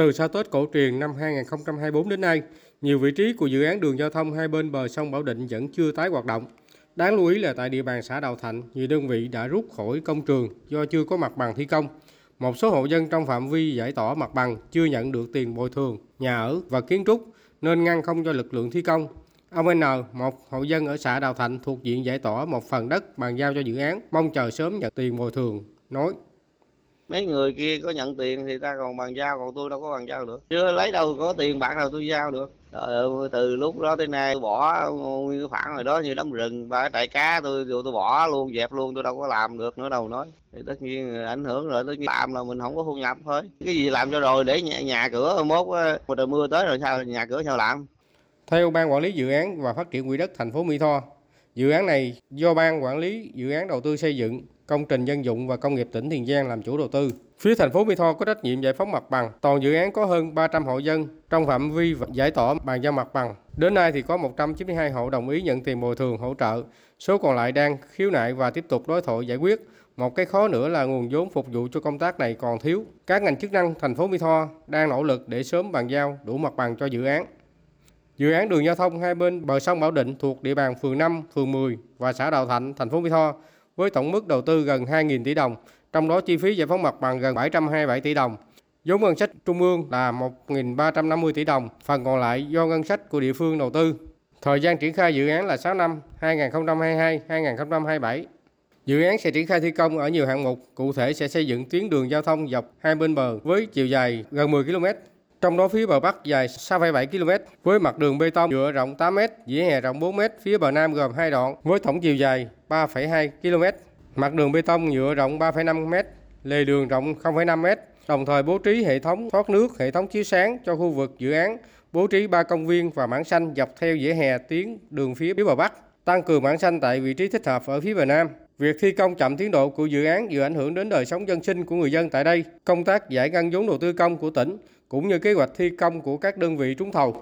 Từ sau Tết cổ truyền năm 2024 đến nay, nhiều vị trí của dự án đường giao thông hai bên bờ sông Bảo Định vẫn chưa tái hoạt động. Đáng lưu ý là tại địa bàn xã Đào Thạnh, nhiều đơn vị đã rút khỏi công trường do chưa có mặt bằng thi công. Một số hộ dân trong phạm vi giải tỏa mặt bằng chưa nhận được tiền bồi thường, nhà ở và kiến trúc nên ngăn không cho lực lượng thi công. Ông N, một hộ dân ở xã Đào Thạnh thuộc diện giải tỏa một phần đất bàn giao cho dự án, mong chờ sớm nhận tiền bồi thường, nói mấy người kia có nhận tiền thì ta còn bàn giao còn tôi đâu có bàn giao được. Chưa lấy đâu có tiền bạc nào tôi giao được. Trời ơi, từ lúc đó tới nay tôi bỏ nguyên cái khoảng rồi đó như đám rừng ba trại cá tôi tôi, tôi bỏ luôn dẹp luôn tôi đâu có làm được nữa đâu nói. Thì tất nhiên ảnh hưởng rồi tất nhiên làm là mình không có thu nhập thôi. Cái gì làm cho rồi để nhà, nhà cửa mốt một trời mưa tới rồi sao nhà cửa sao làm? Theo Ban Quản lý Dự án và Phát triển Quỹ đất thành phố Mỹ Tho, dự án này do Ban Quản lý Dự án Đầu tư xây dựng, Công trình Dân dụng và Công nghiệp tỉnh Tiền Giang làm chủ đầu tư. Phía thành phố Mỹ Tho có trách nhiệm giải phóng mặt bằng. Toàn dự án có hơn 300 hộ dân trong phạm vi giải tỏa bàn giao mặt bằng. Đến nay thì có 192 hộ đồng ý nhận tiền bồi thường hỗ trợ. Số còn lại đang khiếu nại và tiếp tục đối thoại giải quyết. Một cái khó nữa là nguồn vốn phục vụ cho công tác này còn thiếu. Các ngành chức năng thành phố Mỹ Tho đang nỗ lực để sớm bàn giao đủ mặt bằng cho dự án. Dự án đường giao thông hai bên bờ sông Bảo Định thuộc địa bàn phường 5, phường 10 và xã Đào Thạnh, thành phố Mỹ Tho với tổng mức đầu tư gần 2.000 tỷ đồng, trong đó chi phí giải phóng mặt bằng gần 727 tỷ đồng. Vốn ngân sách trung ương là 1.350 tỷ đồng, phần còn lại do ngân sách của địa phương đầu tư. Thời gian triển khai dự án là 6 năm 2022-2027. Dự án sẽ triển khai thi công ở nhiều hạng mục, cụ thể sẽ xây dựng tuyến đường giao thông dọc hai bên bờ với chiều dài gần 10 km, trong đó phía bờ Bắc dài 6,7 km với mặt đường bê tông nhựa rộng 8 m, vỉa hè rộng 4 m, phía bờ Nam gồm hai đoạn với tổng chiều dài 3,2 km. Mặt đường bê tông nhựa rộng 3,5 m, lề đường rộng 0,5 m, đồng thời bố trí hệ thống thoát nước, hệ thống chiếu sáng cho khu vực dự án, bố trí ba công viên và mảng xanh dọc theo vỉa hè tiến đường phía bờ Bắc, tăng cường mảng xanh tại vị trí thích hợp ở phía bờ Nam. Việc thi công chậm tiến độ của dự án vừa ảnh hưởng đến đời sống dân sinh của người dân tại đây, công tác giải ngân vốn đầu tư công của tỉnh cũng như kế hoạch thi công của các đơn vị trúng thầu.